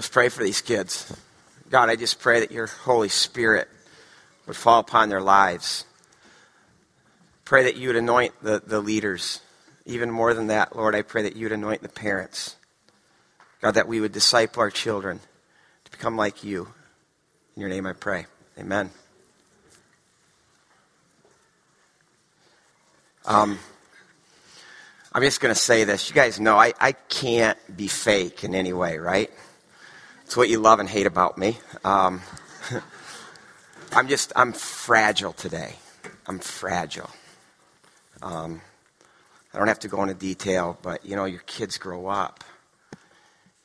Let's pray for these kids. God, I just pray that your Holy Spirit would fall upon their lives. Pray that you would anoint the, the leaders. Even more than that, Lord, I pray that you would anoint the parents. God, that we would disciple our children to become like you. In your name I pray. Amen. Um, I'm just going to say this. You guys know I, I can't be fake in any way, right? It's what you love and hate about me. Um, I'm just, I'm fragile today. I'm fragile. Um, I don't have to go into detail, but you know, your kids grow up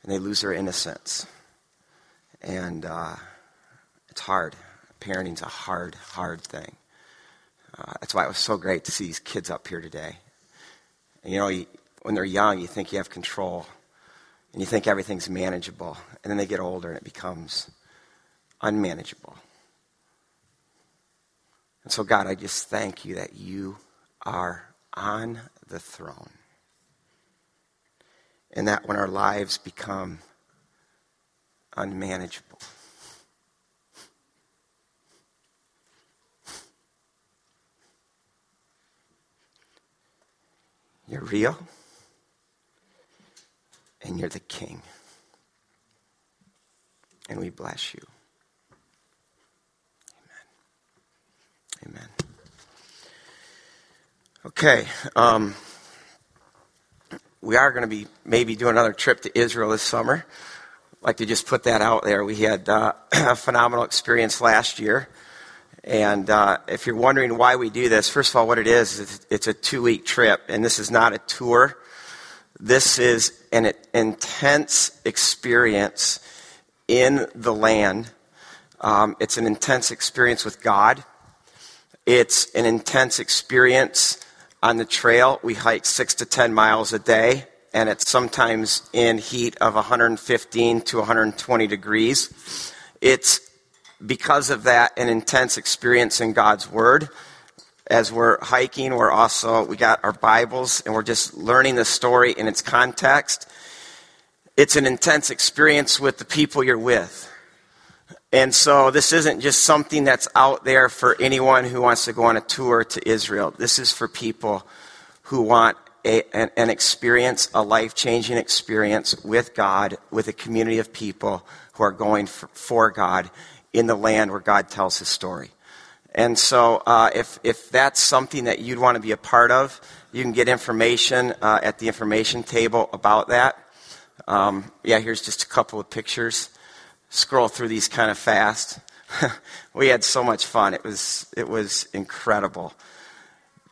and they lose their innocence. And uh, it's hard. Parenting's a hard, hard thing. Uh, that's why it was so great to see these kids up here today. And, you know, you, when they're young, you think you have control and you think everything's manageable. And then they get older and it becomes unmanageable. And so, God, I just thank you that you are on the throne. And that when our lives become unmanageable, You're real, and you're the King. And we bless you. Amen. Amen. Okay. Um, we are going to be maybe doing another trip to Israel this summer. I'd like to just put that out there. We had uh, a phenomenal experience last year. And uh, if you're wondering why we do this, first of all, what it is, it's, a two week trip, and this is not a tour. This is an intense experience in the land. Um, it's an intense experience with God. It's an intense experience on the trail. We hike six to 10 miles a day, and it's sometimes in heat of 115 to 120 degrees. It's because of that, an intense experience in God's Word. As we're hiking, we're also, we got our Bibles and we're just learning the story in its context. It's an intense experience with the people you're with. And so this isn't just something that's out there for anyone who wants to go on a tour to Israel. This is for people who want a, an, an experience, a life changing experience with God, with a community of people who are going for, for God in the land where God tells his story. And so, uh, if, if that's something that you'd want to be a part of, you can get information uh, at the information table about that. Um, yeah, here's just a couple of pictures. Scroll through these kind of fast. we had so much fun. It was, it was incredible.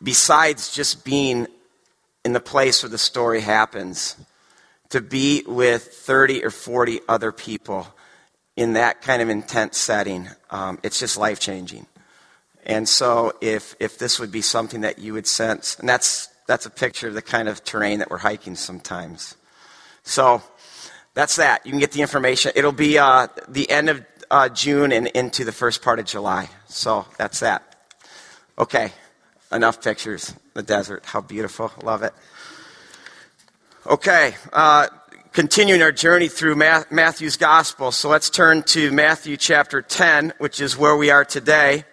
Besides just being in the place where the story happens, to be with 30 or 40 other people in that kind of intense setting, um, it's just life changing. And so, if if this would be something that you would sense, and that's that's a picture of the kind of terrain that we're hiking sometimes. So that's that. You can get the information. It'll be uh, the end of uh, June and into the first part of July. So that's that. Okay, enough pictures. The desert, how beautiful. Love it. Okay. Uh, continuing our journey through Matthew's gospel. So let's turn to Matthew chapter 10, which is where we are today.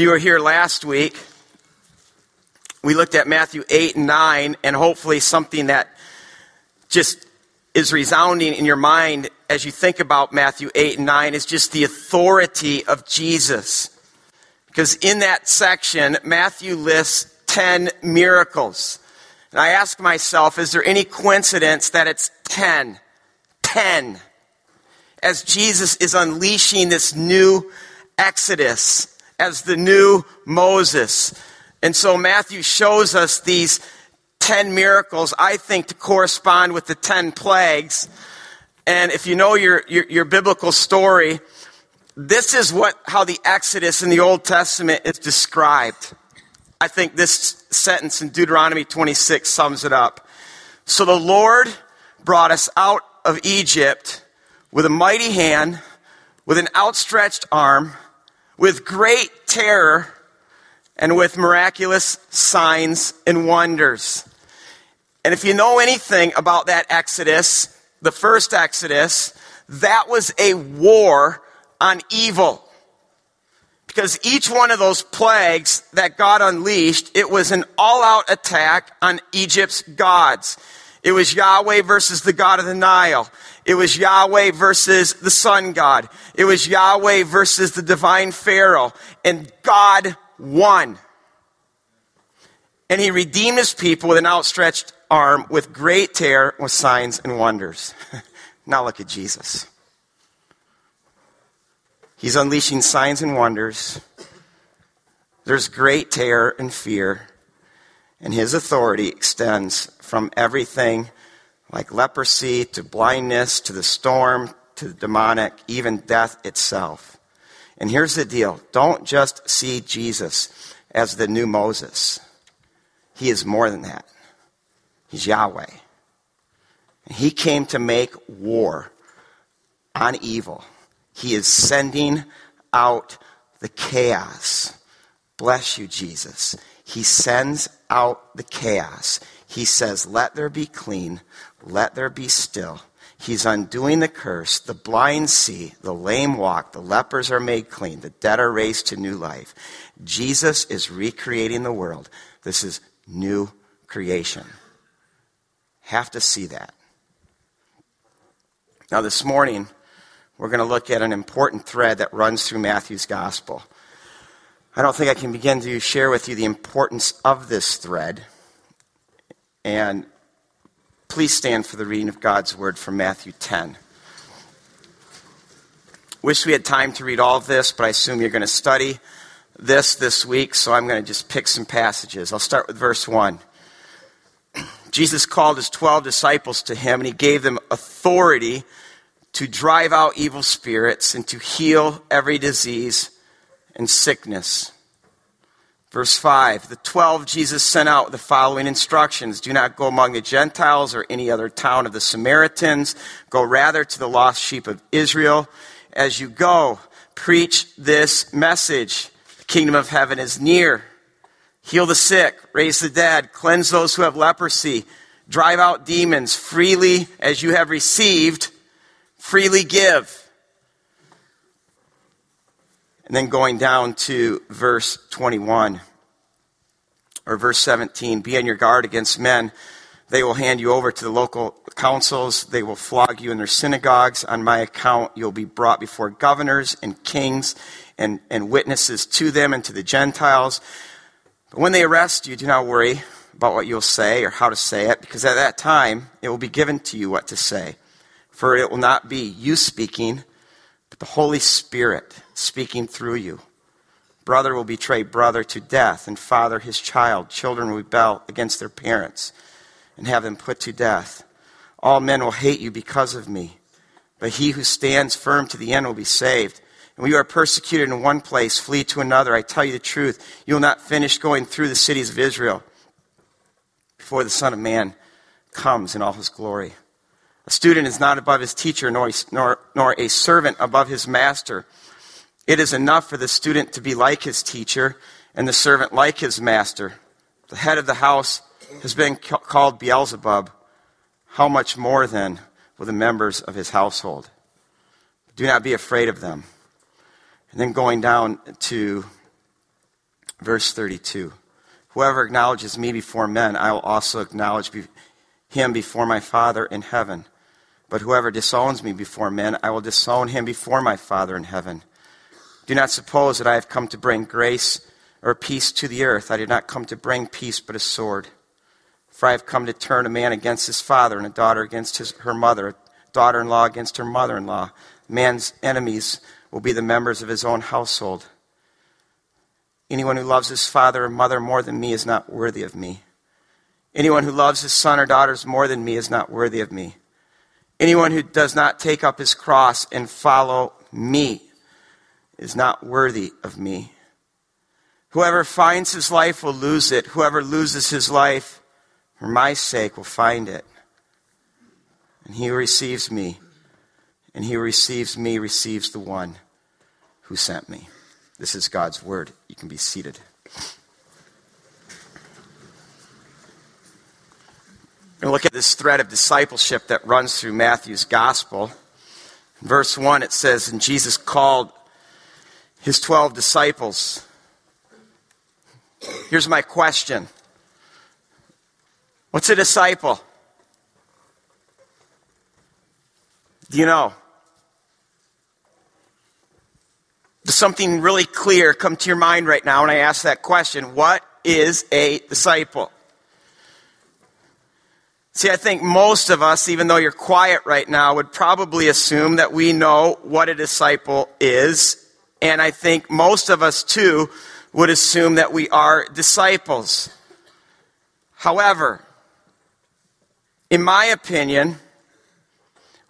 If you were here last week, we looked at Matthew 8 and 9, and hopefully something that just is resounding in your mind as you think about Matthew 8 and 9 is just the authority of Jesus. Because in that section, Matthew lists 10 miracles. And I ask myself, is there any coincidence that it's 10? 10. As Jesus is unleashing this new Exodus as the new Moses. And so Matthew shows us these 10 miracles, I think, to correspond with the 10 plagues. And if you know your, your, your biblical story, this is what, how the Exodus in the Old Testament is described. I think this sentence in Deuteronomy 26 sums it up. So the Lord brought us out of Egypt with a mighty hand, with an outstretched arm, with great terror and with miraculous signs and wonders. And if you know anything about that Exodus, the first Exodus, that was a war on evil. Because each one of those plagues that God unleashed, it was an all out attack on Egypt's gods. It was Yahweh versus the God of the Nile. It was Yahweh versus the sun god. It was Yahweh versus the divine Pharaoh. And God won. And he redeemed his people with an outstretched arm with great terror with signs and wonders. now look at Jesus. He's unleashing signs and wonders. There's great terror and fear. And his authority extends from everything like leprosy to blindness to the storm to the demonic, even death itself. And here's the deal don't just see Jesus as the new Moses, he is more than that. He's Yahweh. He came to make war on evil. He is sending out the chaos. Bless you, Jesus. He sends out the chaos. He says, Let there be clean, let there be still. He's undoing the curse. The blind see, the lame walk, the lepers are made clean, the dead are raised to new life. Jesus is recreating the world. This is new creation. Have to see that. Now, this morning, we're going to look at an important thread that runs through Matthew's gospel. I don't think I can begin to share with you the importance of this thread. And please stand for the reading of God's word from Matthew 10. Wish we had time to read all of this, but I assume you're going to study this this week, so I'm going to just pick some passages. I'll start with verse 1. Jesus called his 12 disciples to him, and he gave them authority to drive out evil spirits and to heal every disease and sickness. Verse 5 The 12 Jesus sent out the following instructions Do not go among the Gentiles or any other town of the Samaritans. Go rather to the lost sheep of Israel. As you go, preach this message The kingdom of heaven is near. Heal the sick, raise the dead, cleanse those who have leprosy, drive out demons freely as you have received, freely give. And then going down to verse 21 or verse 17 be on your guard against men. They will hand you over to the local councils. They will flog you in their synagogues. On my account, you'll be brought before governors and kings and, and witnesses to them and to the Gentiles. But when they arrest you, do not worry about what you'll say or how to say it, because at that time it will be given to you what to say. For it will not be you speaking, but the Holy Spirit speaking through you. Brother will betray brother to death, and father his child. Children will rebel against their parents and have them put to death. All men will hate you because of me, but he who stands firm to the end will be saved. And when you are persecuted in one place, flee to another. I tell you the truth, you will not finish going through the cities of Israel before the Son of Man comes in all his glory. A student is not above his teacher, nor, nor, nor a servant above his master. It is enough for the student to be like his teacher and the servant like his master. The head of the house has been called Beelzebub. How much more then will the members of his household? Do not be afraid of them. And then going down to verse 32. Whoever acknowledges me before men, I will also acknowledge him before my Father in heaven. But whoever disowns me before men, I will disown him before my Father in heaven. Do not suppose that I have come to bring grace or peace to the earth. I did not come to bring peace, but a sword. For I have come to turn a man against his father, and a daughter against his, her mother, a daughter in law against her mother in law. Man's enemies will be the members of his own household. Anyone who loves his father or mother more than me is not worthy of me. Anyone who loves his son or daughters more than me is not worthy of me. Anyone who does not take up his cross and follow me is not worthy of me. Whoever finds his life will lose it. Whoever loses his life for my sake will find it. And he receives me, and he receives me, receives the one who sent me. This is God's word. You can be seated. And look at this thread of discipleship that runs through Matthew's gospel. In verse 1, it says, And Jesus called his 12 disciples. Here's my question What's a disciple? Do you know? Does something really clear come to your mind right now when I ask that question? What is a disciple? See, I think most of us, even though you're quiet right now, would probably assume that we know what a disciple is. And I think most of us, too, would assume that we are disciples. However, in my opinion,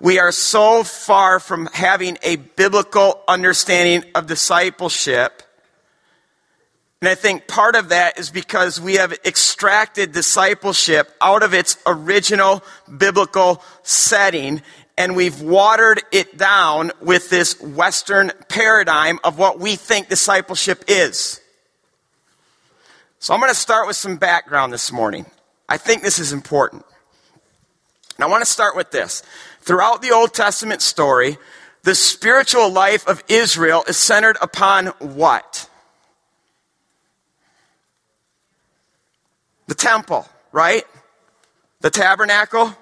we are so far from having a biblical understanding of discipleship. And I think part of that is because we have extracted discipleship out of its original biblical setting and we've watered it down with this Western paradigm of what we think discipleship is. So I'm going to start with some background this morning. I think this is important. And I want to start with this. Throughout the Old Testament story, the spiritual life of Israel is centered upon what? The temple, right? The tabernacle.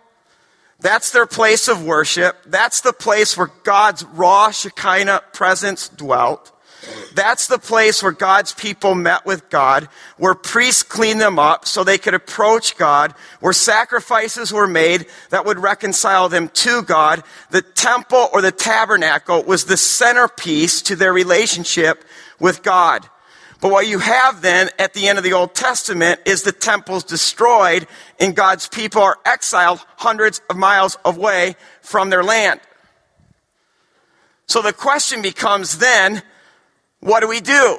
That's their place of worship. That's the place where God's raw Shekinah presence dwelt. That's the place where God's people met with God, where priests cleaned them up so they could approach God, where sacrifices were made that would reconcile them to God. The temple or the tabernacle was the centerpiece to their relationship with God. But what you have then at the end of the Old Testament is the temple's destroyed and God's people are exiled hundreds of miles away from their land. So the question becomes then, what do we do?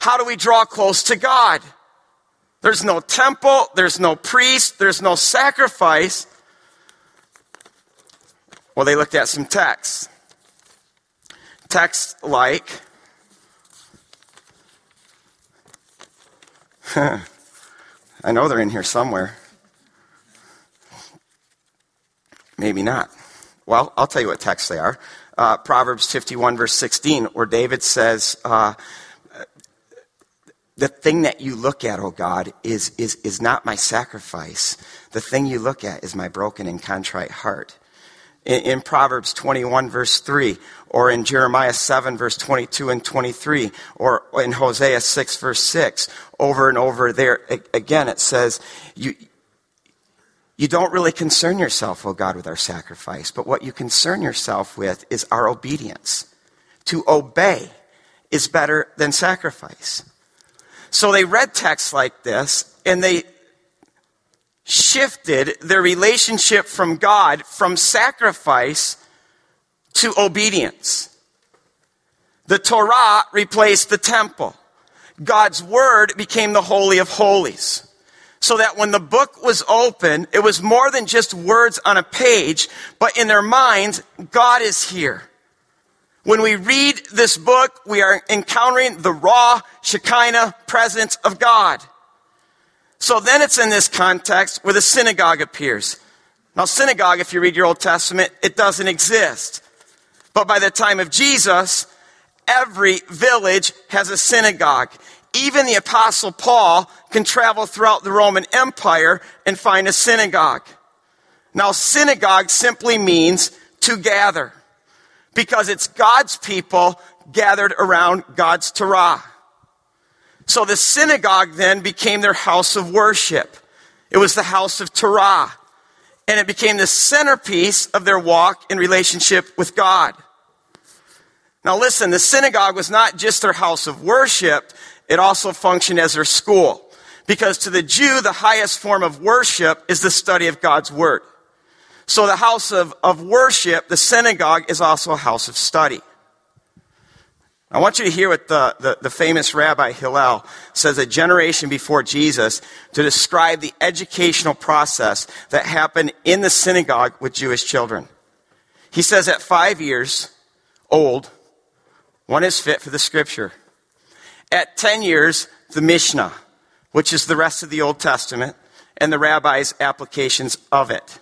How do we draw close to God? There's no temple, there's no priest, there's no sacrifice. Well, they looked at some texts. Texts like, I know they're in here somewhere. Maybe not. Well, I'll tell you what texts they are uh, Proverbs 51, verse 16, where David says, uh, The thing that you look at, O God, is, is, is not my sacrifice. The thing you look at is my broken and contrite heart. In, in Proverbs 21, verse 3, or in Jeremiah 7, verse 22 and 23, or in Hosea 6, verse 6, over and over there, again, it says, you, you don't really concern yourself, oh God, with our sacrifice, but what you concern yourself with is our obedience. To obey is better than sacrifice. So they read texts like this and they shifted their relationship from God from sacrifice to obedience. The Torah replaced the temple. God's word became the Holy of Holies so that when the book was open, it was more than just words on a page, but in their minds, God is here. When we read this book, we are encountering the raw Shekinah presence of God. So then it's in this context where the synagogue appears. Now, synagogue, if you read your Old Testament, it doesn't exist. But by the time of Jesus, every village has a synagogue even the apostle Paul can travel throughout the Roman Empire and find a synagogue. Now, synagogue simply means to gather because it's God's people gathered around God's Torah. So the synagogue then became their house of worship. It was the house of Torah. And it became the centerpiece of their walk in relationship with God. Now listen, the synagogue was not just their house of worship, it also functioned as their school. Because to the Jew, the highest form of worship is the study of God's Word. So the house of, of worship, the synagogue, is also a house of study. I want you to hear what the, the, the, famous Rabbi Hillel says a generation before Jesus to describe the educational process that happened in the synagogue with Jewish children. He says at five years old, one is fit for the scripture. At 10 years, the Mishnah, which is the rest of the Old Testament. and the rabbi's applications of it.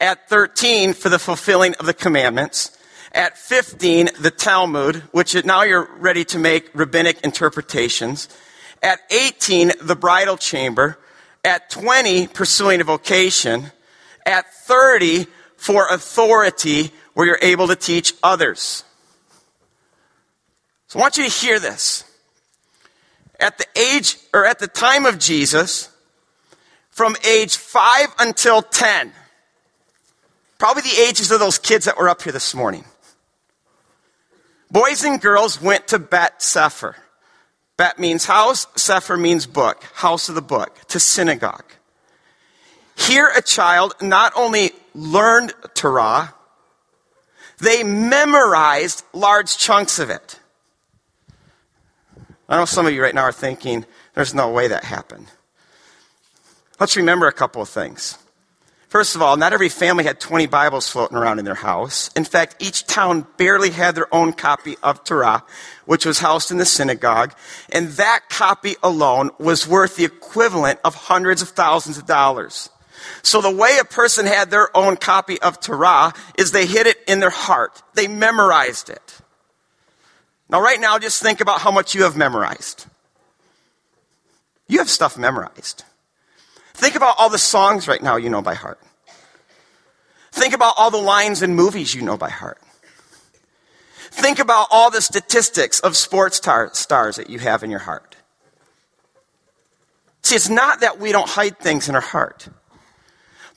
At 13, for the fulfilling of the commandments. At 15, the Talmud, which now you're ready to make rabbinic interpretations. At 18, the bridal chamber. At 20, pursuing a vocation. At 30, for authority, where you're able to teach others. So I want you to hear this. At the age, or at the time of Jesus, from age 5 until 10, probably the ages of those kids that were up here this morning, boys and girls went to Bet Sefer. Bet means house, Sefer means book, house of the book, to synagogue. Here, a child not only learned Torah, they memorized large chunks of it. I know some of you right now are thinking, there's no way that happened. Let's remember a couple of things. First of all, not every family had 20 Bibles floating around in their house. In fact, each town barely had their own copy of Torah, which was housed in the synagogue, and that copy alone was worth the equivalent of hundreds of thousands of dollars. So the way a person had their own copy of Torah is they hid it in their heart. They memorized it. Now, right now, just think about how much you have memorized. You have stuff memorized. Think about all the songs right now you know by heart. Think about all the lines in movies you know by heart. Think about all the statistics of sports tar- stars that you have in your heart. See, it's not that we don't hide things in our heart.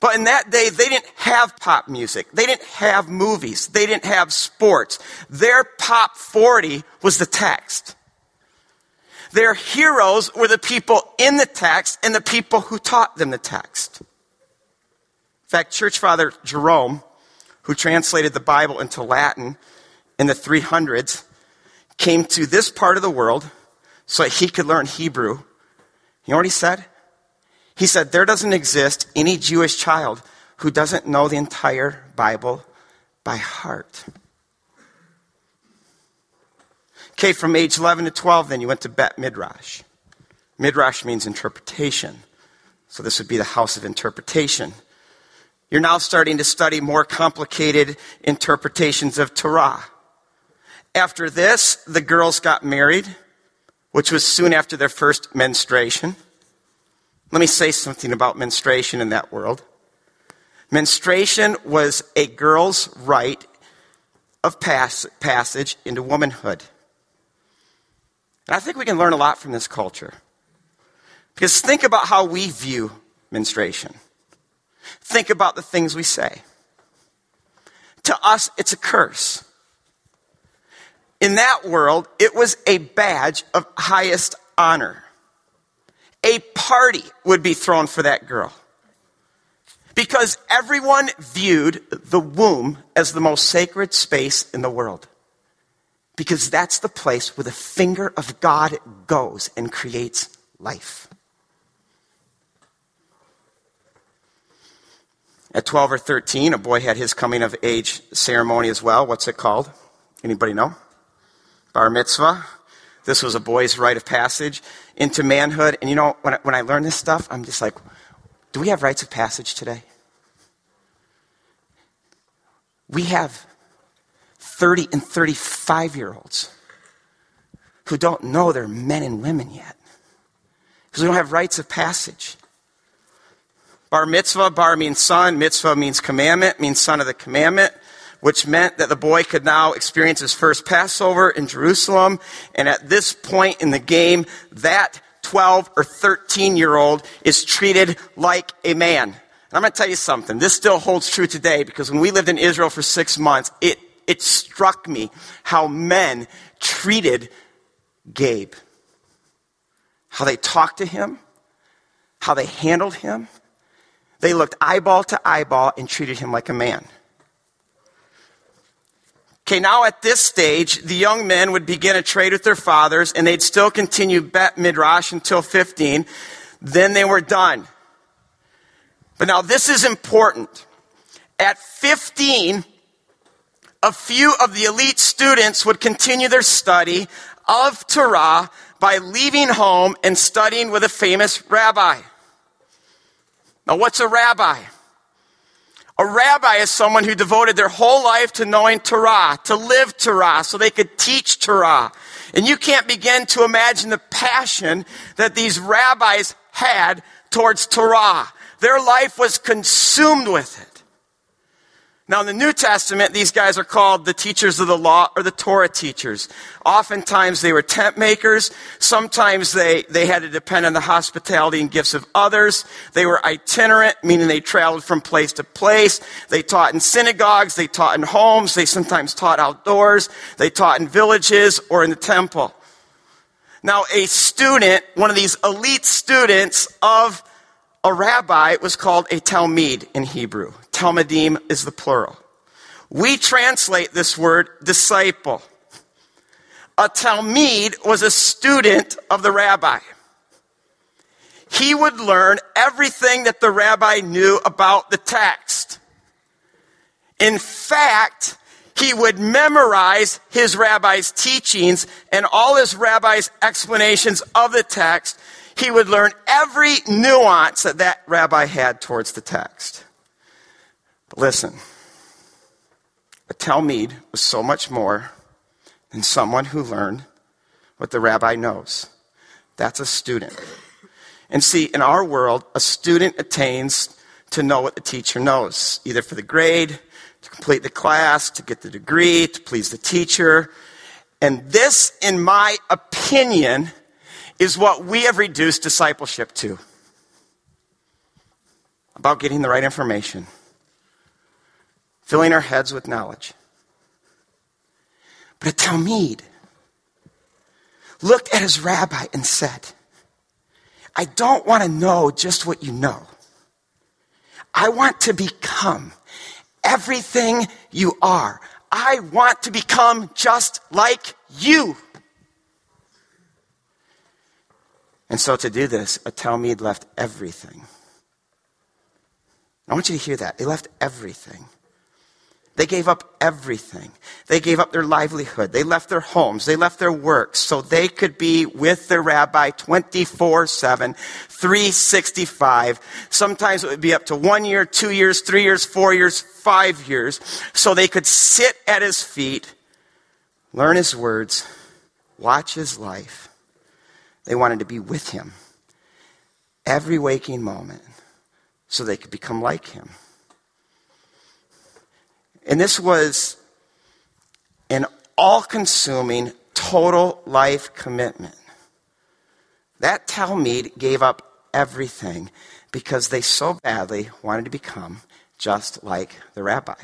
But in that day, they didn't have pop music. They didn't have movies. They didn't have sports. Their pop 40 was the text. Their heroes were the people in the text and the people who taught them the text. In fact, Church Father Jerome, who translated the Bible into Latin in the 300s, came to this part of the world so that he could learn Hebrew. You know what he said? He said, There doesn't exist any Jewish child who doesn't know the entire Bible by heart. Okay, from age 11 to 12, then you went to Bet Midrash. Midrash means interpretation. So this would be the house of interpretation. You're now starting to study more complicated interpretations of Torah. After this, the girls got married, which was soon after their first menstruation. Let me say something about menstruation in that world. Menstruation was a girl's right of pass, passage into womanhood. And I think we can learn a lot from this culture. Because think about how we view menstruation. Think about the things we say. To us, it's a curse. In that world, it was a badge of highest honor a party would be thrown for that girl. Because everyone viewed the womb as the most sacred space in the world. Because that's the place where the finger of God goes and creates life. At 12 or 13, a boy had his coming of age ceremony as well. What's it called? Anybody know? Bar mitzvah. This was a boy's rite of passage into manhood. And you know, when I, when I learn this stuff, I'm just like, do we have rites of passage today? We have 30 and 35 year olds who don't know they're men and women yet because we don't have rites of passage. Bar mitzvah, bar means son, mitzvah means commandment, means son of the commandment which meant that the boy could now experience his first Passover in Jerusalem. And at this point in the game, that 12 or 13 year old is treated like a man. And I'm going to tell you something. This still holds true today because when we lived in Israel for six months, it, it struck me how men treated Gabe. How they talked to him, how they handled him. They looked eyeball to eyeball and treated him like a man. Okay, now at this stage, the young men would begin a trade with their fathers, and they'd still continue bet midrash until 15. Then they were done. But now this is important. At 15, a few of the elite students would continue their study of Torah by leaving home and studying with a famous rabbi. Now, what's a rabbi? A rabbi is someone who devoted their whole life to knowing Torah, to live Torah, so they could teach Torah. And you can't begin to imagine the passion that these rabbis had towards Torah. Their life was consumed with it. Now, in the New Testament, these guys are called the teachers of the law or the Torah teachers. Oftentimes, they were tent makers. Sometimes they, they had to depend on the hospitality and gifts of others. They were itinerant, meaning they traveled from place to place. They taught in synagogues. They taught in homes. They sometimes taught outdoors. They taught in villages or in the temple. Now, a student, one of these elite students of a rabbi was called a Talmid in Hebrew. Talmidim is the plural. We translate this word disciple. A Talmid was a student of the rabbi. He would learn everything that the rabbi knew about the text. In fact, he would memorize his rabbi's teachings and all his rabbi's explanations of the text he would learn every nuance that that rabbi had towards the text. Listen, a Talmid was so much more than someone who learned what the rabbi knows. That's a student. And see, in our world, a student attains to know what the teacher knows, either for the grade, to complete the class, to get the degree, to please the teacher. And this, in my opinion, is what we have reduced discipleship to about getting the right information, filling our heads with knowledge. But a Talmid looked at his rabbi and said, I don't want to know just what you know. I want to become everything you are. I want to become just like you. And so to do this, a Talmid left everything. I want you to hear that. He left everything. They gave up everything. They gave up their livelihood. They left their homes. They left their work so they could be with their rabbi 24 7, 365. Sometimes it would be up to one year, two years, three years, four years, five years. So they could sit at his feet, learn his words, watch his life, they wanted to be with him every waking moment so they could become like him. And this was an all consuming, total life commitment. That Talmid gave up everything because they so badly wanted to become just like the rabbi.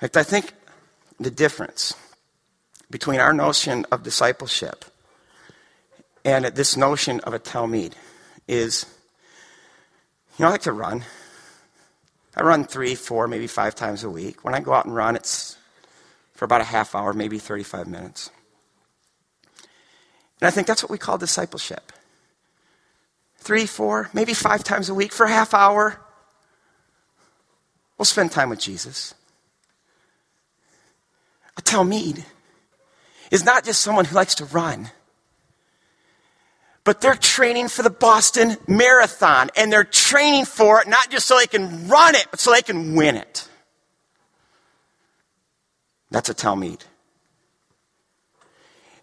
In fact, I think the difference between our notion of discipleship and this notion of a Talmid is, you know, I like to run. I run three, four, maybe five times a week. When I go out and run, it's for about a half hour, maybe 35 minutes. And I think that's what we call discipleship. Three, four, maybe five times a week for a half hour. We'll spend time with Jesus. A Talmid is not just someone who likes to run, but they're training for the Boston Marathon. And they're training for it not just so they can run it, but so they can win it. That's a Talmid.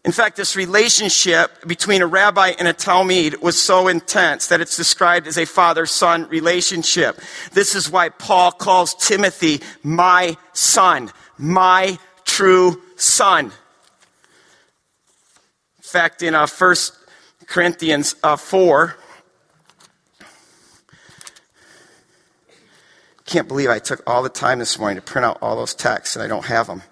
In fact, this relationship between a rabbi and a Talmid was so intense that it's described as a father son relationship. This is why Paul calls Timothy my son, my true son In fact, in uh, 1 Corinthians uh, 4, can't believe I took all the time this morning to print out all those texts and I don't have them.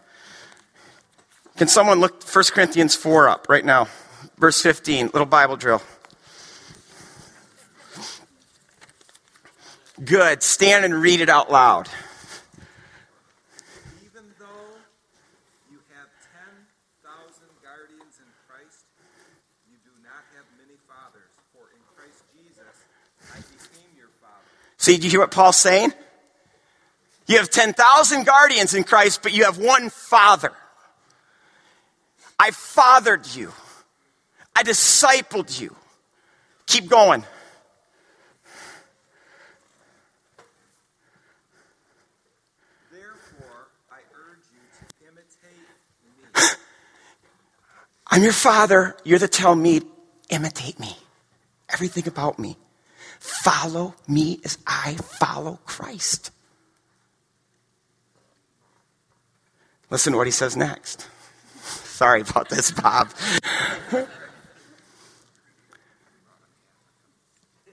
Can someone look 1 Corinthians 4 up right now? Verse 15, little Bible drill. Good. Stand and read it out loud. See, did you hear what Paul's saying? You have 10,000 guardians in Christ, but you have one father. I fathered you. I discipled you. Keep going. Therefore, I urge you to imitate me. I'm your father. You're the tell me, imitate me. Everything about me. Follow me as I follow Christ. Listen to what he says next. Sorry about this, Bob.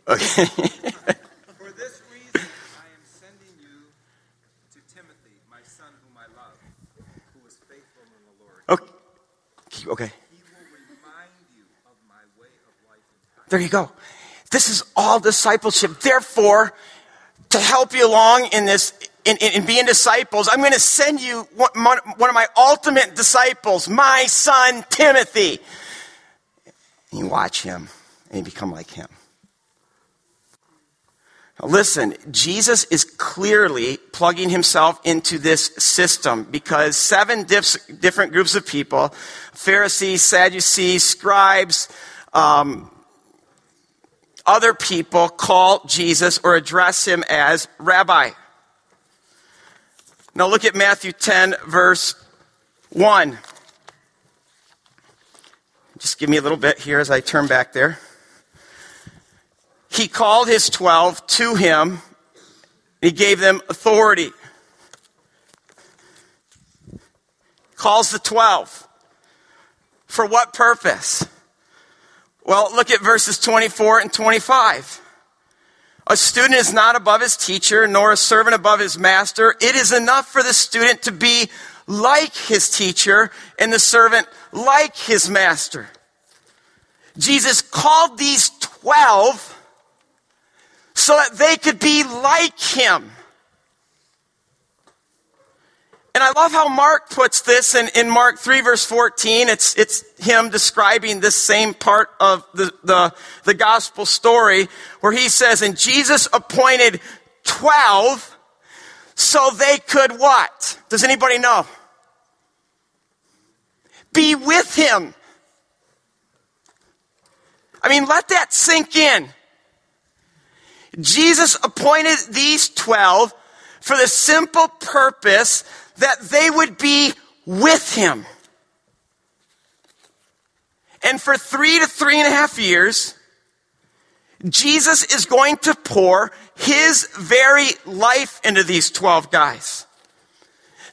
okay. For this reason, I am sending you to Timothy, my son, whom I love, who is faithful in the Lord. Okay. okay. There you go. This is all discipleship. Therefore, to help you along in this, in, in, in being disciples, I'm going to send you one, one of my ultimate disciples, my son Timothy. And you watch him and you become like him. Now listen, Jesus is clearly plugging himself into this system because seven diff- different groups of people Pharisees, Sadducees, scribes, um, other people call Jesus or address him as rabbi. Now look at Matthew 10, verse 1. Just give me a little bit here as I turn back there. He called his 12 to him, he gave them authority. Calls the 12. For what purpose? Well, look at verses 24 and 25. A student is not above his teacher, nor a servant above his master. It is enough for the student to be like his teacher and the servant like his master. Jesus called these 12 so that they could be like him. And I love how Mark puts this in, in Mark 3 verse 14. It's, it's him describing this same part of the, the, the gospel story where he says, and Jesus appointed 12 so they could what? Does anybody know? Be with him. I mean, let that sink in. Jesus appointed these 12 for the simple purpose that they would be with him. And for three to three and a half years, Jesus is going to pour his very life into these 12 guys.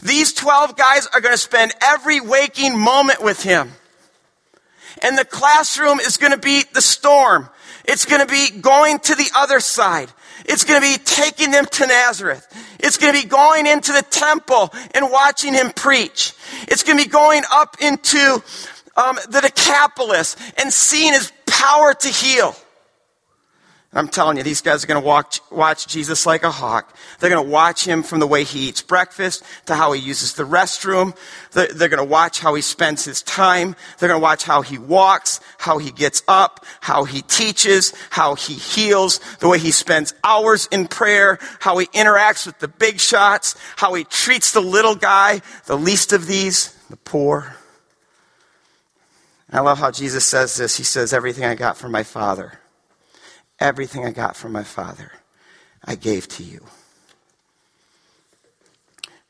These 12 guys are going to spend every waking moment with him. And the classroom is going to be the storm. It's going to be going to the other side. It's going to be taking them to Nazareth. It's going to be going into the temple and watching him preach. It's going to be going up into um, the Decapolis and seeing his power to heal. I'm telling you, these guys are going to watch, watch Jesus like a hawk. They're going to watch him from the way he eats breakfast to how he uses the restroom. They're, they're going to watch how he spends his time. They're going to watch how he walks, how he gets up, how he teaches, how he heals, the way he spends hours in prayer, how he interacts with the big shots, how he treats the little guy, the least of these, the poor. I love how Jesus says this. He says, Everything I got from my Father Everything I got from my Father, I gave to you.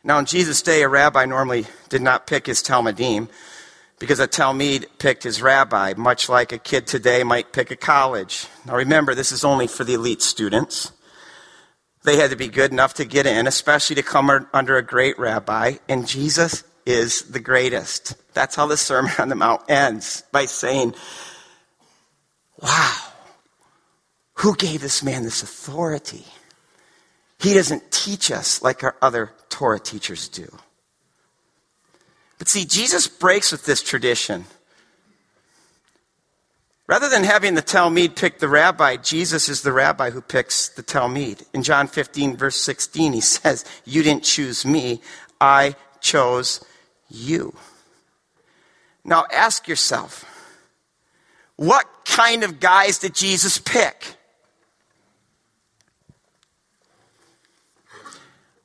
Now, in Jesus' day, a rabbi normally did not pick his Talmidim because a Talmid picked his rabbi, much like a kid today might pick a college. Now, remember, this is only for the elite students. They had to be good enough to get in, especially to come under a great rabbi, and Jesus is the greatest. That's how the Sermon on the Mount ends by saying, Wow, who gave this man this authority? He doesn't teach us like our other Torah teachers do. But see, Jesus breaks with this tradition. Rather than having the Talmid pick the rabbi, Jesus is the rabbi who picks the Talmid. In John 15, verse 16, he says, You didn't choose me, I chose you. Now ask yourself, what kind of guys did Jesus pick?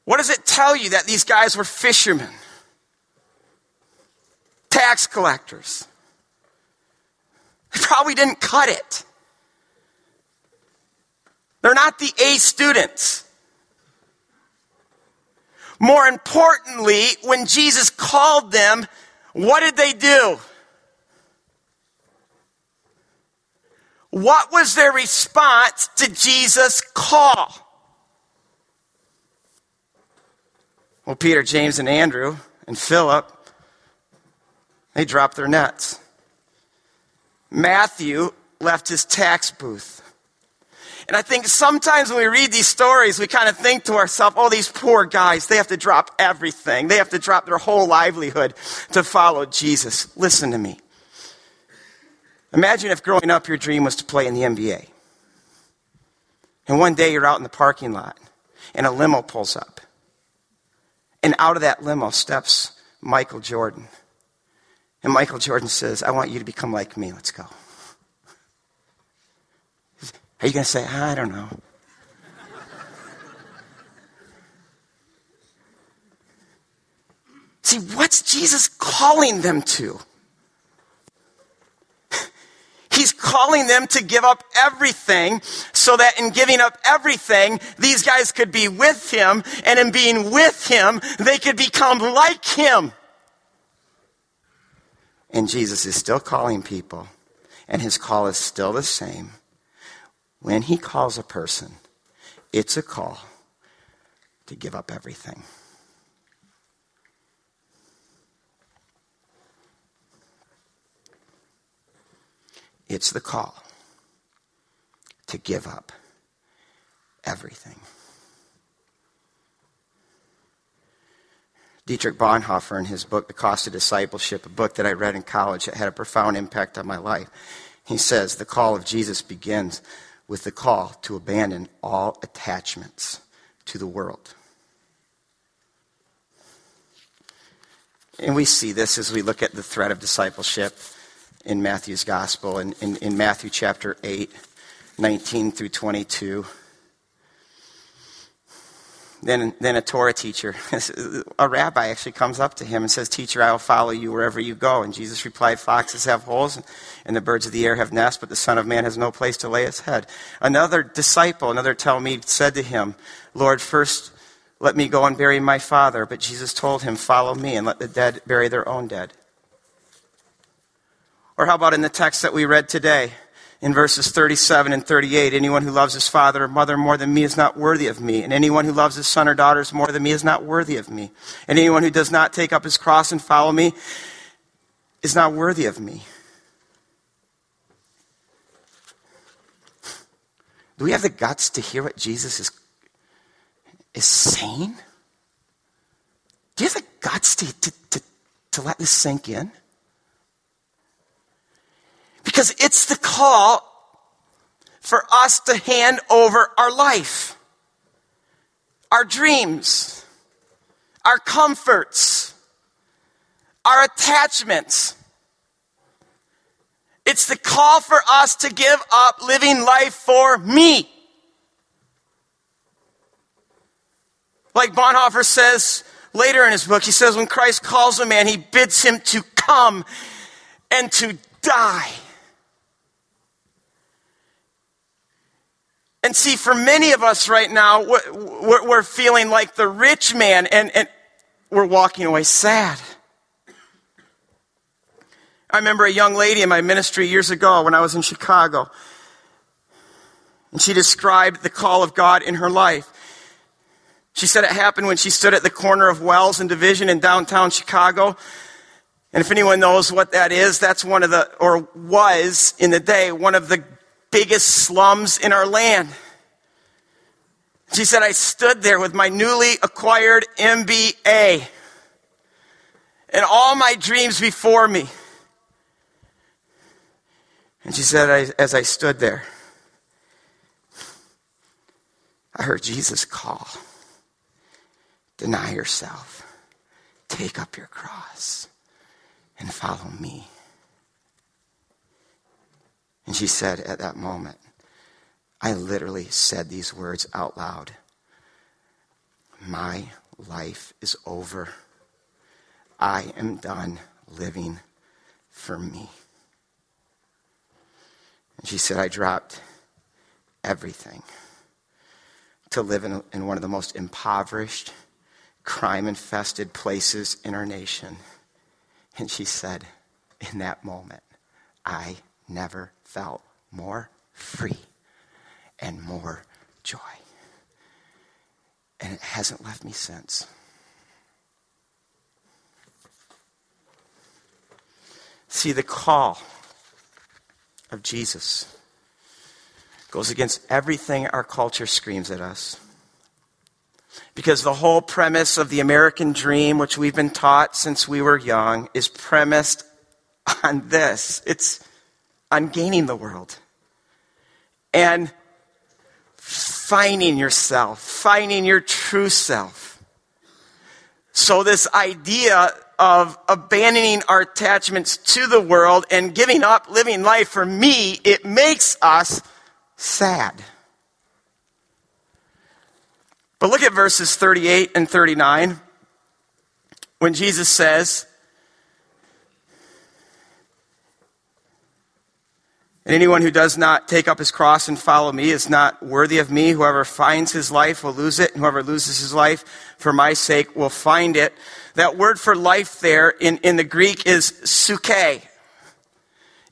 What does it tell you that these guys were fishermen? Tax collectors. They probably didn't cut it. They're not the A students. More importantly, when Jesus called them, what did they do? What was their response to Jesus' call? Well, Peter, James, and Andrew, and Philip, they dropped their nets. Matthew left his tax booth. And I think sometimes when we read these stories, we kind of think to ourselves, oh, these poor guys, they have to drop everything. They have to drop their whole livelihood to follow Jesus. Listen to me. Imagine if growing up your dream was to play in the NBA. And one day you're out in the parking lot and a limo pulls up. And out of that limo steps Michael Jordan. And Michael Jordan says, I want you to become like me. Let's go. Are you going to say, I don't know? See, what's Jesus calling them to? He's calling them to give up everything so that in giving up everything, these guys could be with him, and in being with him, they could become like him. And Jesus is still calling people, and his call is still the same. When he calls a person, it's a call to give up everything. It's the call to give up everything. Dietrich Bonhoeffer, in his book, The Cost of Discipleship, a book that I read in college that had a profound impact on my life, he says the call of Jesus begins with the call to abandon all attachments to the world. And we see this as we look at the thread of discipleship in Matthew's gospel, in, in, in Matthew chapter 8, 19 through 22. Then, then a Torah teacher, a rabbi actually comes up to him and says, Teacher, I will follow you wherever you go. And Jesus replied, Foxes have holes and the birds of the air have nests, but the Son of Man has no place to lay his head. Another disciple, another Talmid, said to him, Lord, first let me go and bury my father. But Jesus told him, Follow me and let the dead bury their own dead. Or how about in the text that we read today? In verses 37 and 38, anyone who loves his father or mother more than me is not worthy of me. And anyone who loves his son or daughters more than me is not worthy of me. And anyone who does not take up his cross and follow me is not worthy of me. Do we have the guts to hear what Jesus is, is saying? Do you have the guts to, to, to, to let this sink in? Because it's the call for us to hand over our life, our dreams, our comforts, our attachments. It's the call for us to give up living life for me. Like Bonhoeffer says later in his book, he says, when Christ calls a man, he bids him to come and to die. And see, for many of us right now, we're feeling like the rich man and, and we're walking away sad. I remember a young lady in my ministry years ago when I was in Chicago. And she described the call of God in her life. She said it happened when she stood at the corner of Wells and Division in downtown Chicago. And if anyone knows what that is, that's one of the, or was in the day, one of the biggest slums in our land. She said, I stood there with my newly acquired MBA and all my dreams before me. And she said, I, as I stood there, I heard Jesus call Deny yourself, take up your cross, and follow me. And she said at that moment, I literally said these words out loud My life is over. I am done living for me. And she said, I dropped everything to live in, in one of the most impoverished, crime infested places in our nation. And she said, in that moment, I never felt more free and more joy. And it hasn't left me since. See, the call of Jesus goes against everything our culture screams at us. Because the whole premise of the American dream, which we've been taught since we were young, is premised on this it's on gaining the world and finding yourself, finding your true self. So, this idea of abandoning our attachments to the world and giving up living life for me, it makes us sad. But look at verses 38 and 39 when Jesus says, And anyone who does not take up his cross and follow me is not worthy of me. Whoever finds his life will lose it, and whoever loses his life for my sake will find it. That word for life there in, in the Greek is suke.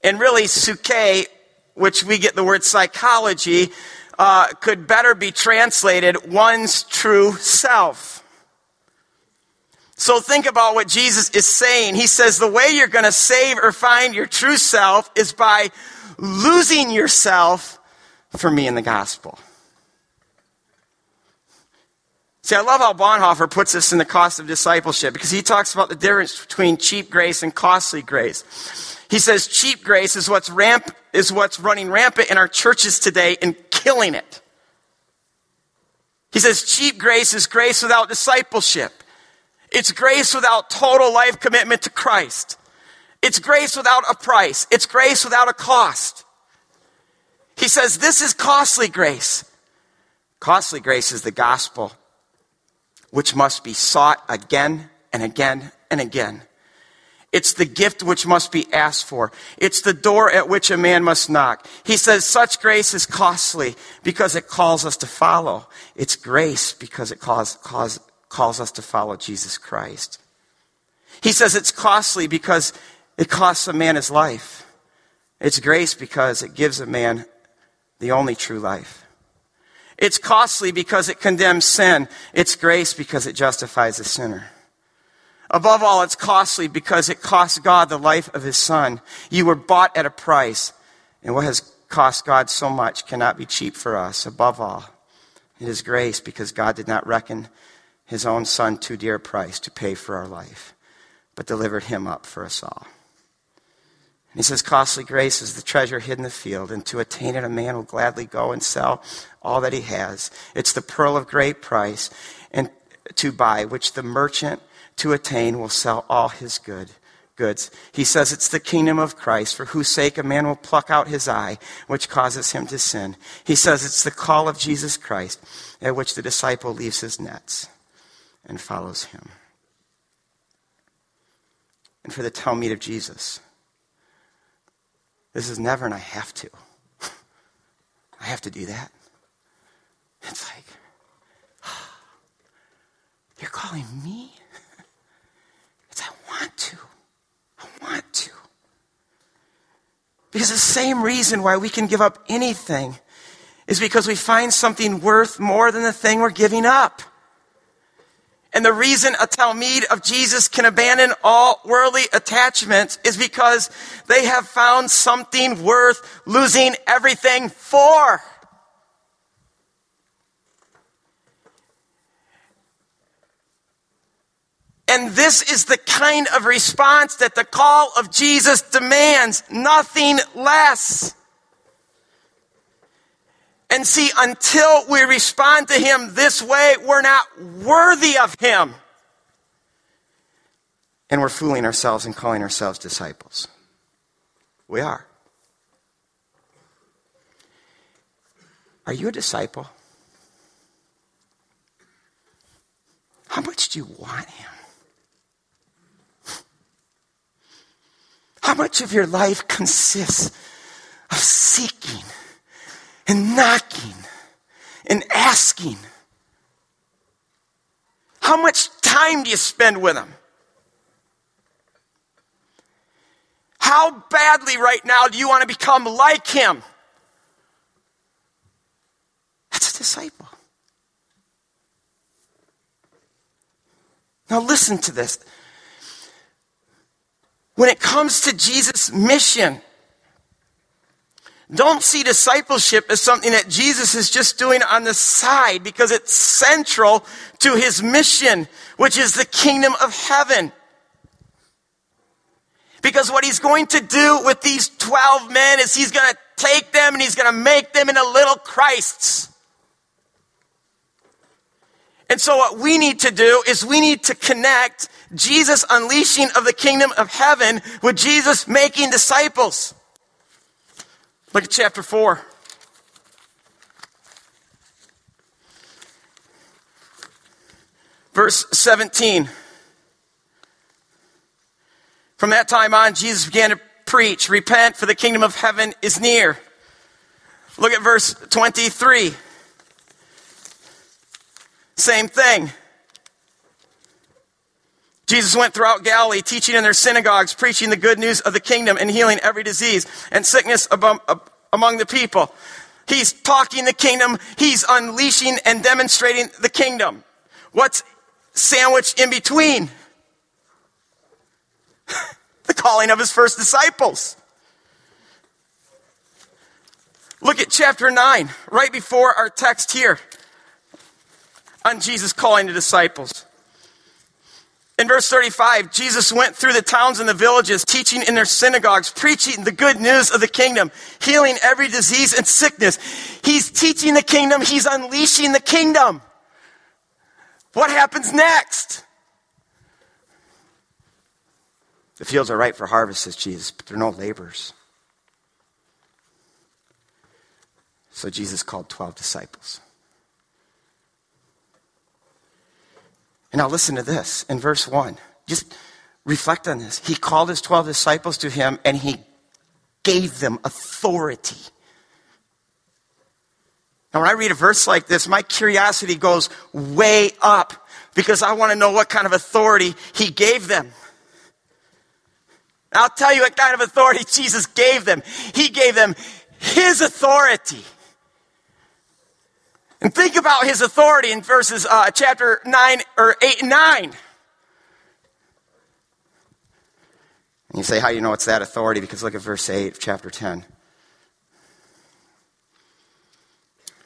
And really, suke, which we get the word psychology, uh, could better be translated one's true self. So think about what Jesus is saying. He says the way you're going to save or find your true self is by losing yourself for me in the gospel. See, I love how Bonhoeffer puts this in the cost of discipleship because he talks about the difference between cheap grace and costly grace. He says cheap grace is what's ramp is what's running rampant in our churches today and killing it. He says cheap grace is grace without discipleship. It's grace without total life commitment to Christ. It's grace without a price. It's grace without a cost. He says this is costly grace. Costly grace is the gospel, which must be sought again and again and again. It's the gift which must be asked for. It's the door at which a man must knock. He says such grace is costly because it calls us to follow. It's grace because it calls, calls, calls us to follow Jesus Christ. He says it's costly because it costs a man his life. It's grace because it gives a man the only true life. It's costly because it condemns sin. It's grace because it justifies the sinner. Above all, it's costly because it costs God the life of his son. You were bought at a price, and what has cost God so much cannot be cheap for us. Above all, it is grace because God did not reckon his own son too dear a price to pay for our life, but delivered him up for us all. And he says, Costly grace is the treasure hid in the field, and to attain it, a man will gladly go and sell all that he has. It's the pearl of great price, and to buy, which the merchant to attain will sell all his good goods. He says it's the kingdom of Christ, for whose sake a man will pluck out his eye, which causes him to sin. He says it's the call of Jesus Christ, at which the disciple leaves his nets and follows him. And for the Talmid of Jesus, this is never, and I have to. I have to do that. It's like, you're calling me? It's, I want to. I want to. Because the same reason why we can give up anything is because we find something worth more than the thing we're giving up. And the reason a Talmid of Jesus can abandon all worldly attachments is because they have found something worth losing everything for. And this is the kind of response that the call of Jesus demands, nothing less. And see, until we respond to Him this way, we're not worthy of Him. And we're fooling ourselves and calling ourselves disciples. We are. Are you a disciple? How much do you want Him? How much of your life consists of seeking? And knocking and asking. How much time do you spend with Him? How badly right now do you want to become like Him? That's a disciple. Now, listen to this. When it comes to Jesus' mission, don't see discipleship as something that Jesus is just doing on the side because it's central to his mission, which is the kingdom of heaven. Because what he's going to do with these 12 men is he's going to take them and he's going to make them into little Christs. And so what we need to do is we need to connect Jesus unleashing of the kingdom of heaven with Jesus making disciples. Look at chapter 4. Verse 17. From that time on, Jesus began to preach, Repent, for the kingdom of heaven is near. Look at verse 23. Same thing. Jesus went throughout Galilee, teaching in their synagogues, preaching the good news of the kingdom, and healing every disease and sickness among the people. He's talking the kingdom, he's unleashing and demonstrating the kingdom. What's sandwiched in between? the calling of his first disciples. Look at chapter 9, right before our text here on Jesus calling the disciples. In verse 35, Jesus went through the towns and the villages, teaching in their synagogues, preaching the good news of the kingdom, healing every disease and sickness. He's teaching the kingdom, he's unleashing the kingdom. What happens next? The fields are ripe for harvest, says Jesus, but there are no laborers. So Jesus called 12 disciples. And now listen to this in verse 1. Just reflect on this. He called his 12 disciples to him and he gave them authority. Now, when I read a verse like this, my curiosity goes way up because I want to know what kind of authority he gave them. I'll tell you what kind of authority Jesus gave them. He gave them his authority. And think about his authority in verses uh, chapter 9 or 8 and 9. And you say, How do you know it's that authority? Because look at verse 8 of chapter 10.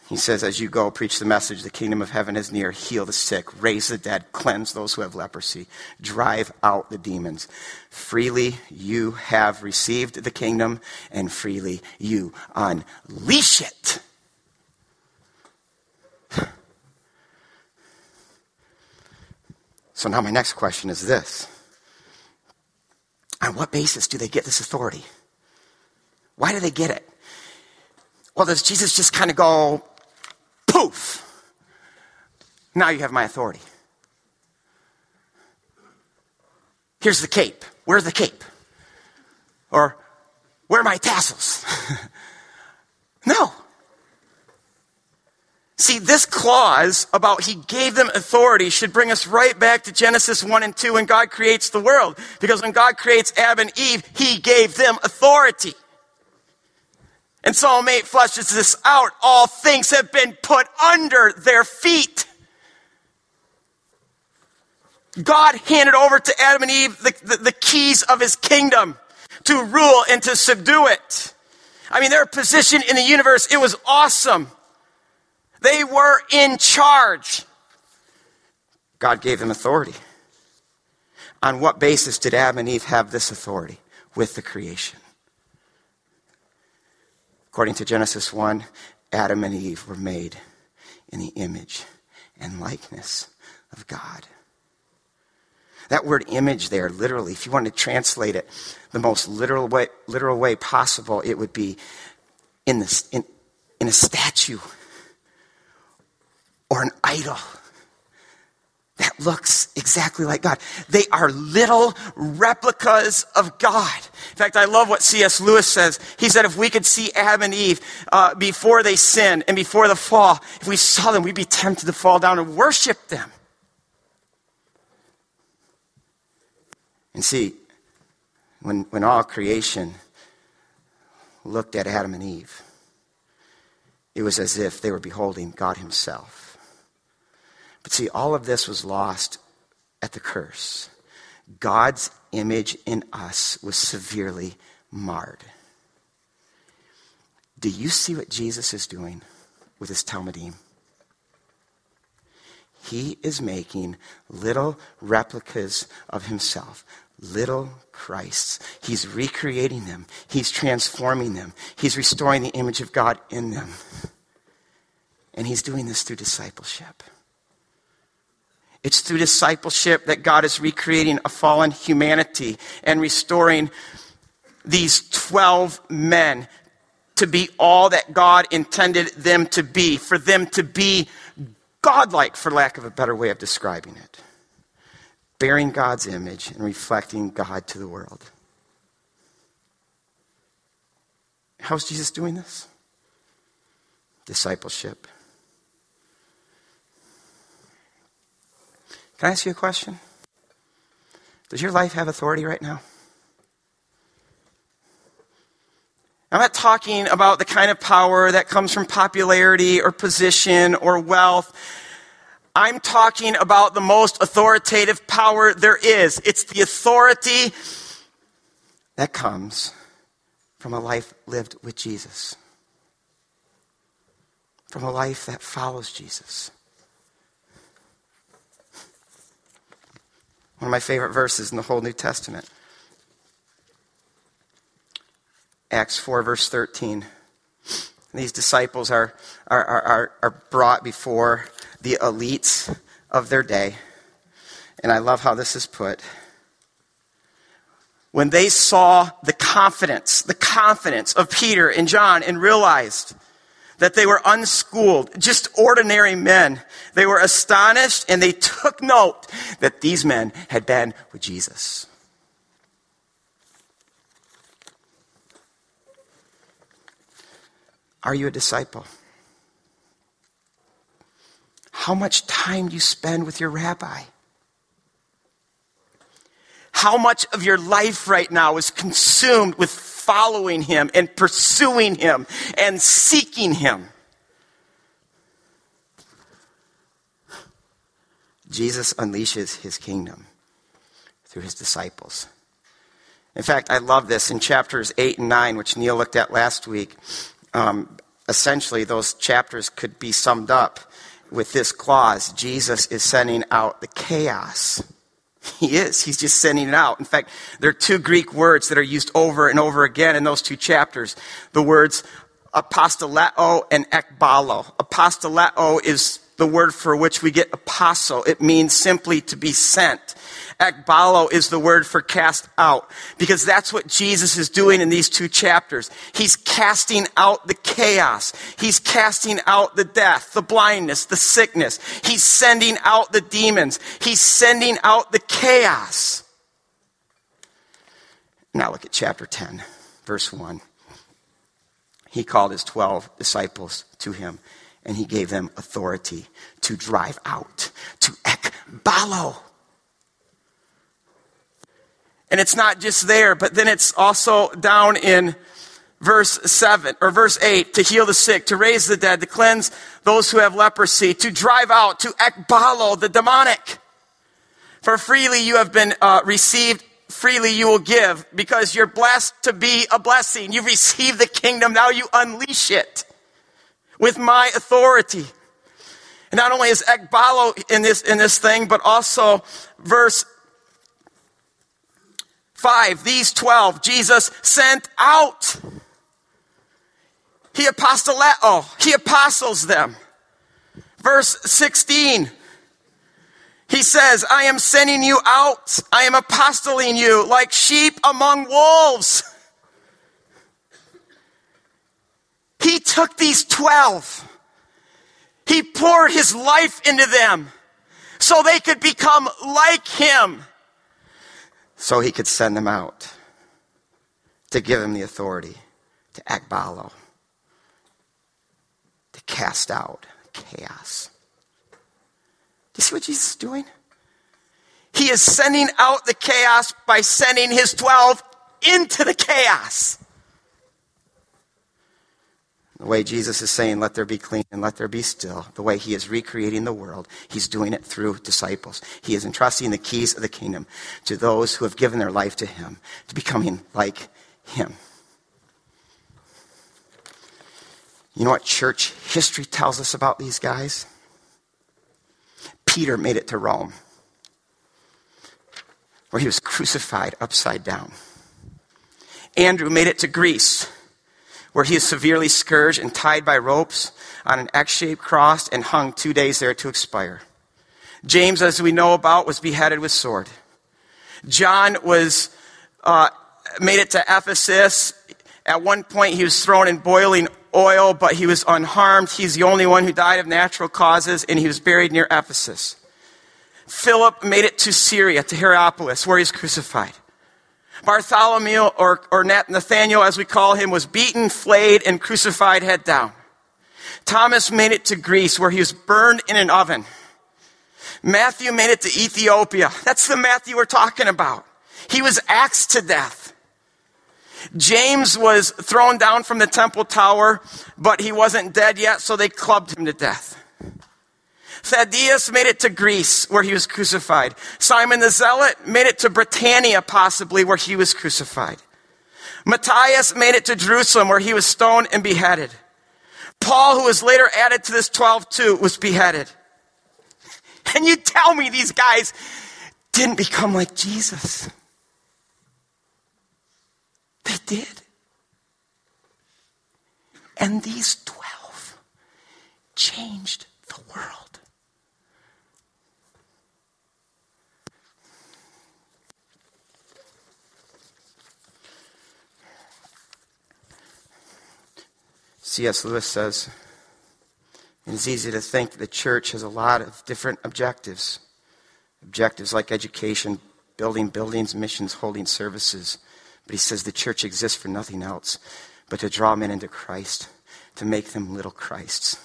He says, As you go, preach the message, the kingdom of heaven is near, heal the sick, raise the dead, cleanse those who have leprosy, drive out the demons. Freely you have received the kingdom, and freely you unleash it. So now my next question is this On what basis do they get this authority? Why do they get it? Well, does Jesus just kind of go, poof? Now you have my authority. Here's the cape. Where's the cape? Or, where are my tassels? no. See, this clause about he gave them authority should bring us right back to Genesis 1 and 2 when God creates the world. Because when God creates Adam and Eve, he gave them authority. And Psalm 8 flushes this out. All things have been put under their feet. God handed over to Adam and Eve the, the, the keys of his kingdom to rule and to subdue it. I mean, their position in the universe, it was awesome. They were in charge. God gave them authority. On what basis did Adam and Eve have this authority with the creation? According to Genesis 1, Adam and Eve were made in the image and likeness of God. That word image there, literally, if you want to translate it the most literal way, literal way possible, it would be in, this, in, in a statue or an idol that looks exactly like God. They are little replicas of God. In fact, I love what C.S. Lewis says. He said, if we could see Adam and Eve uh, before they sinned and before the fall, if we saw them, we'd be tempted to fall down and worship them. And see, when, when all creation looked at Adam and Eve, it was as if they were beholding God Himself. But see, all of this was lost at the curse. God's image in us was severely marred. Do you see what Jesus is doing with his Talmidim? He is making little replicas of himself, little Christs. He's recreating them, he's transforming them, he's restoring the image of God in them. And he's doing this through discipleship. It's through discipleship that God is recreating a fallen humanity and restoring these 12 men to be all that God intended them to be, for them to be godlike, for lack of a better way of describing it. Bearing God's image and reflecting God to the world. How's Jesus doing this? Discipleship. Can I ask you a question? Does your life have authority right now? I'm not talking about the kind of power that comes from popularity or position or wealth. I'm talking about the most authoritative power there is. It's the authority that comes from a life lived with Jesus, from a life that follows Jesus. One of my favorite verses in the whole New Testament. Acts 4, verse 13. These disciples are, are, are, are brought before the elites of their day. And I love how this is put. When they saw the confidence, the confidence of Peter and John and realized that they were unschooled, just ordinary men. They were astonished and they took note that these men had been with Jesus. Are you a disciple? How much time do you spend with your rabbi? How much of your life right now is consumed with following him and pursuing him and seeking him? Jesus unleashes his kingdom through his disciples. In fact, I love this in chapters 8 and 9, which Neil looked at last week. Um, essentially, those chapters could be summed up with this clause Jesus is sending out the chaos he is. He's just sending it out. In fact, there are two Greek words that are used over and over again in those two chapters. The words apostoleo and ekbalo. Apostoleo is the word for which we get apostle. It means simply to be sent. Ekbalo is the word for cast out because that's what Jesus is doing in these two chapters. He's casting out the chaos. He's casting out the death, the blindness, the sickness. He's sending out the demons. He's sending out the chaos. Now look at chapter 10, verse 1. He called his 12 disciples to him and he gave them authority to drive out, to ekbalo and it's not just there, but then it's also down in verse 7 or verse 8 to heal the sick, to raise the dead, to cleanse those who have leprosy, to drive out, to ekbalo the demonic. For freely you have been uh, received, freely you will give, because you're blessed to be a blessing. You've received the kingdom, now you unleash it with my authority. And not only is ekbalo in this, in this thing, but also verse 5, these 12, Jesus sent out. He apostoleo, he apostles them. Verse 16, he says, I am sending you out. I am apostoling you like sheep among wolves. He took these 12. He poured his life into them so they could become like him so he could send them out to give them the authority to ekbalo, to cast out chaos. Do you see what Jesus is doing? He is sending out the chaos by sending his 12 into the chaos. The way Jesus is saying, let there be clean and let there be still. The way he is recreating the world, he's doing it through disciples. He is entrusting the keys of the kingdom to those who have given their life to him, to becoming like him. You know what church history tells us about these guys? Peter made it to Rome, where he was crucified upside down. Andrew made it to Greece where he is severely scourged and tied by ropes on an X shaped cross and hung two days there to expire. James, as we know about, was beheaded with sword. John was uh, made it to Ephesus. At one point, he was thrown in boiling oil, but he was unharmed. He's the only one who died of natural causes, and he was buried near Ephesus. Philip made it to Syria, to Hierapolis, where he was crucified. Bartholomew, or, or Nathaniel as we call him, was beaten, flayed, and crucified head down. Thomas made it to Greece where he was burned in an oven. Matthew made it to Ethiopia. That's the Matthew we're talking about. He was axed to death. James was thrown down from the temple tower, but he wasn't dead yet, so they clubbed him to death. Thaddeus made it to Greece where he was crucified. Simon the Zealot made it to Britannia possibly where he was crucified. Matthias made it to Jerusalem where he was stoned and beheaded. Paul, who was later added to this 12 too, was beheaded. And you tell me these guys didn't become like Jesus. They did. And these 12 changed the world. C.S. Lewis says, it is easy to think the church has a lot of different objectives. Objectives like education, building buildings, missions, holding services. But he says the church exists for nothing else but to draw men into Christ, to make them little Christs.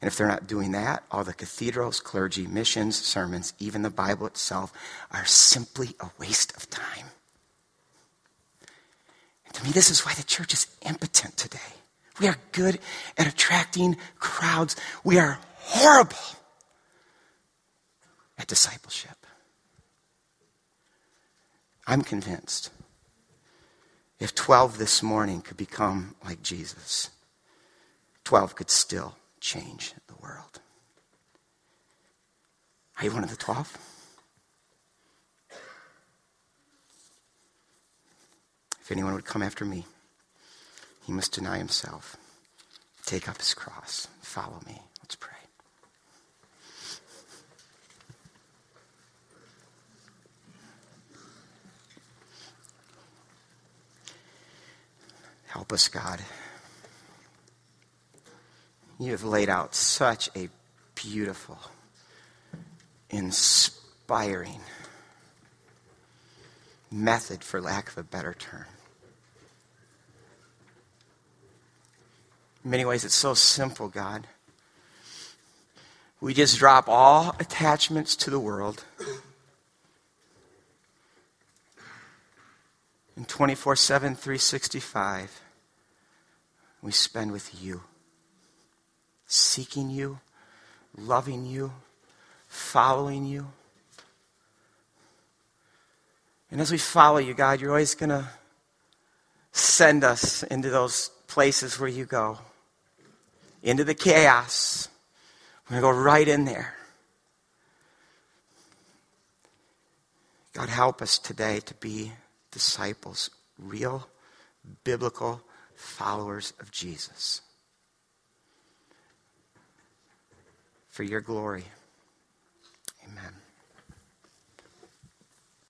And if they're not doing that, all the cathedrals, clergy, missions, sermons, even the Bible itself are simply a waste of time. And to me, this is why the church is impotent today. We are good at attracting crowds. We are horrible at discipleship. I'm convinced if 12 this morning could become like Jesus, 12 could still change the world. Are you one of the 12? If anyone would come after me, he must deny himself, take up his cross, follow me. Let's pray. Help us, God. You have laid out such a beautiful, inspiring method, for lack of a better term In many ways, it's so simple, God. We just drop all attachments to the world. And 24 7, 365, we spend with you, seeking you, loving you, following you. And as we follow you, God, you're always going to send us into those places where you go into the chaos. We're going to go right in there. God, help us today to be disciples, real biblical followers of Jesus. For your glory.